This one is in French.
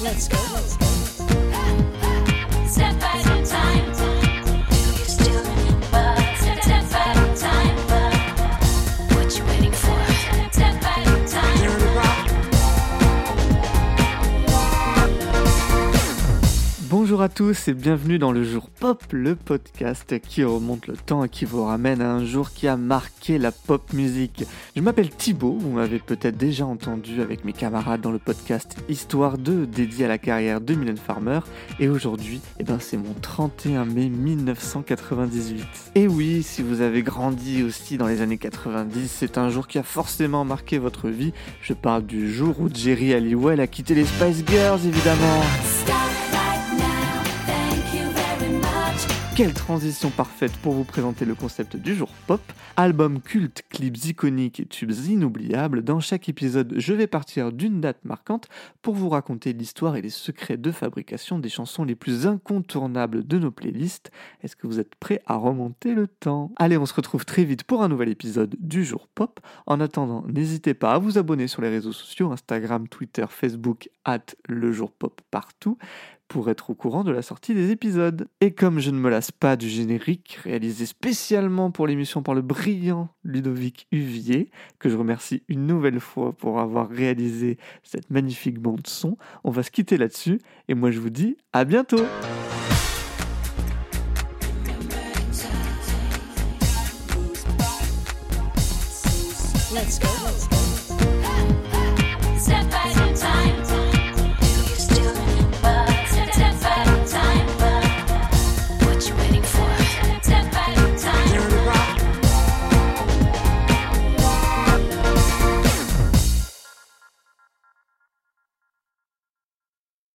Let's go. Step at a Bonjour à tous et bienvenue dans le jour pop, le podcast qui remonte le temps et qui vous ramène à un jour qui a marqué la pop musique. Je m'appelle Thibaut, vous m'avez peut-être déjà entendu avec mes camarades dans le podcast Histoire 2 dédié à la carrière de Mylène Farmer et aujourd'hui, eh ben, c'est mon 31 mai 1998. Et oui, si vous avez grandi aussi dans les années 90, c'est un jour qui a forcément marqué votre vie. Je parle du jour où Jerry Halliwell a quitté les Spice Girls évidemment. Quelle transition parfaite pour vous présenter le concept du jour pop. Album culte, clips iconiques et tubes inoubliables. Dans chaque épisode, je vais partir d'une date marquante pour vous raconter l'histoire et les secrets de fabrication des chansons les plus incontournables de nos playlists. Est-ce que vous êtes prêts à remonter le temps? Allez, on se retrouve très vite pour un nouvel épisode du jour pop. En attendant, n'hésitez pas à vous abonner sur les réseaux sociaux, Instagram, Twitter, Facebook, at le jour pop partout pour être au courant de la sortie des épisodes. Et comme je ne me lasse pas du générique réalisé spécialement pour l'émission par le brillant Ludovic Huvier, que je remercie une nouvelle fois pour avoir réalisé cette magnifique bande son, on va se quitter là-dessus et moi je vous dis à bientôt.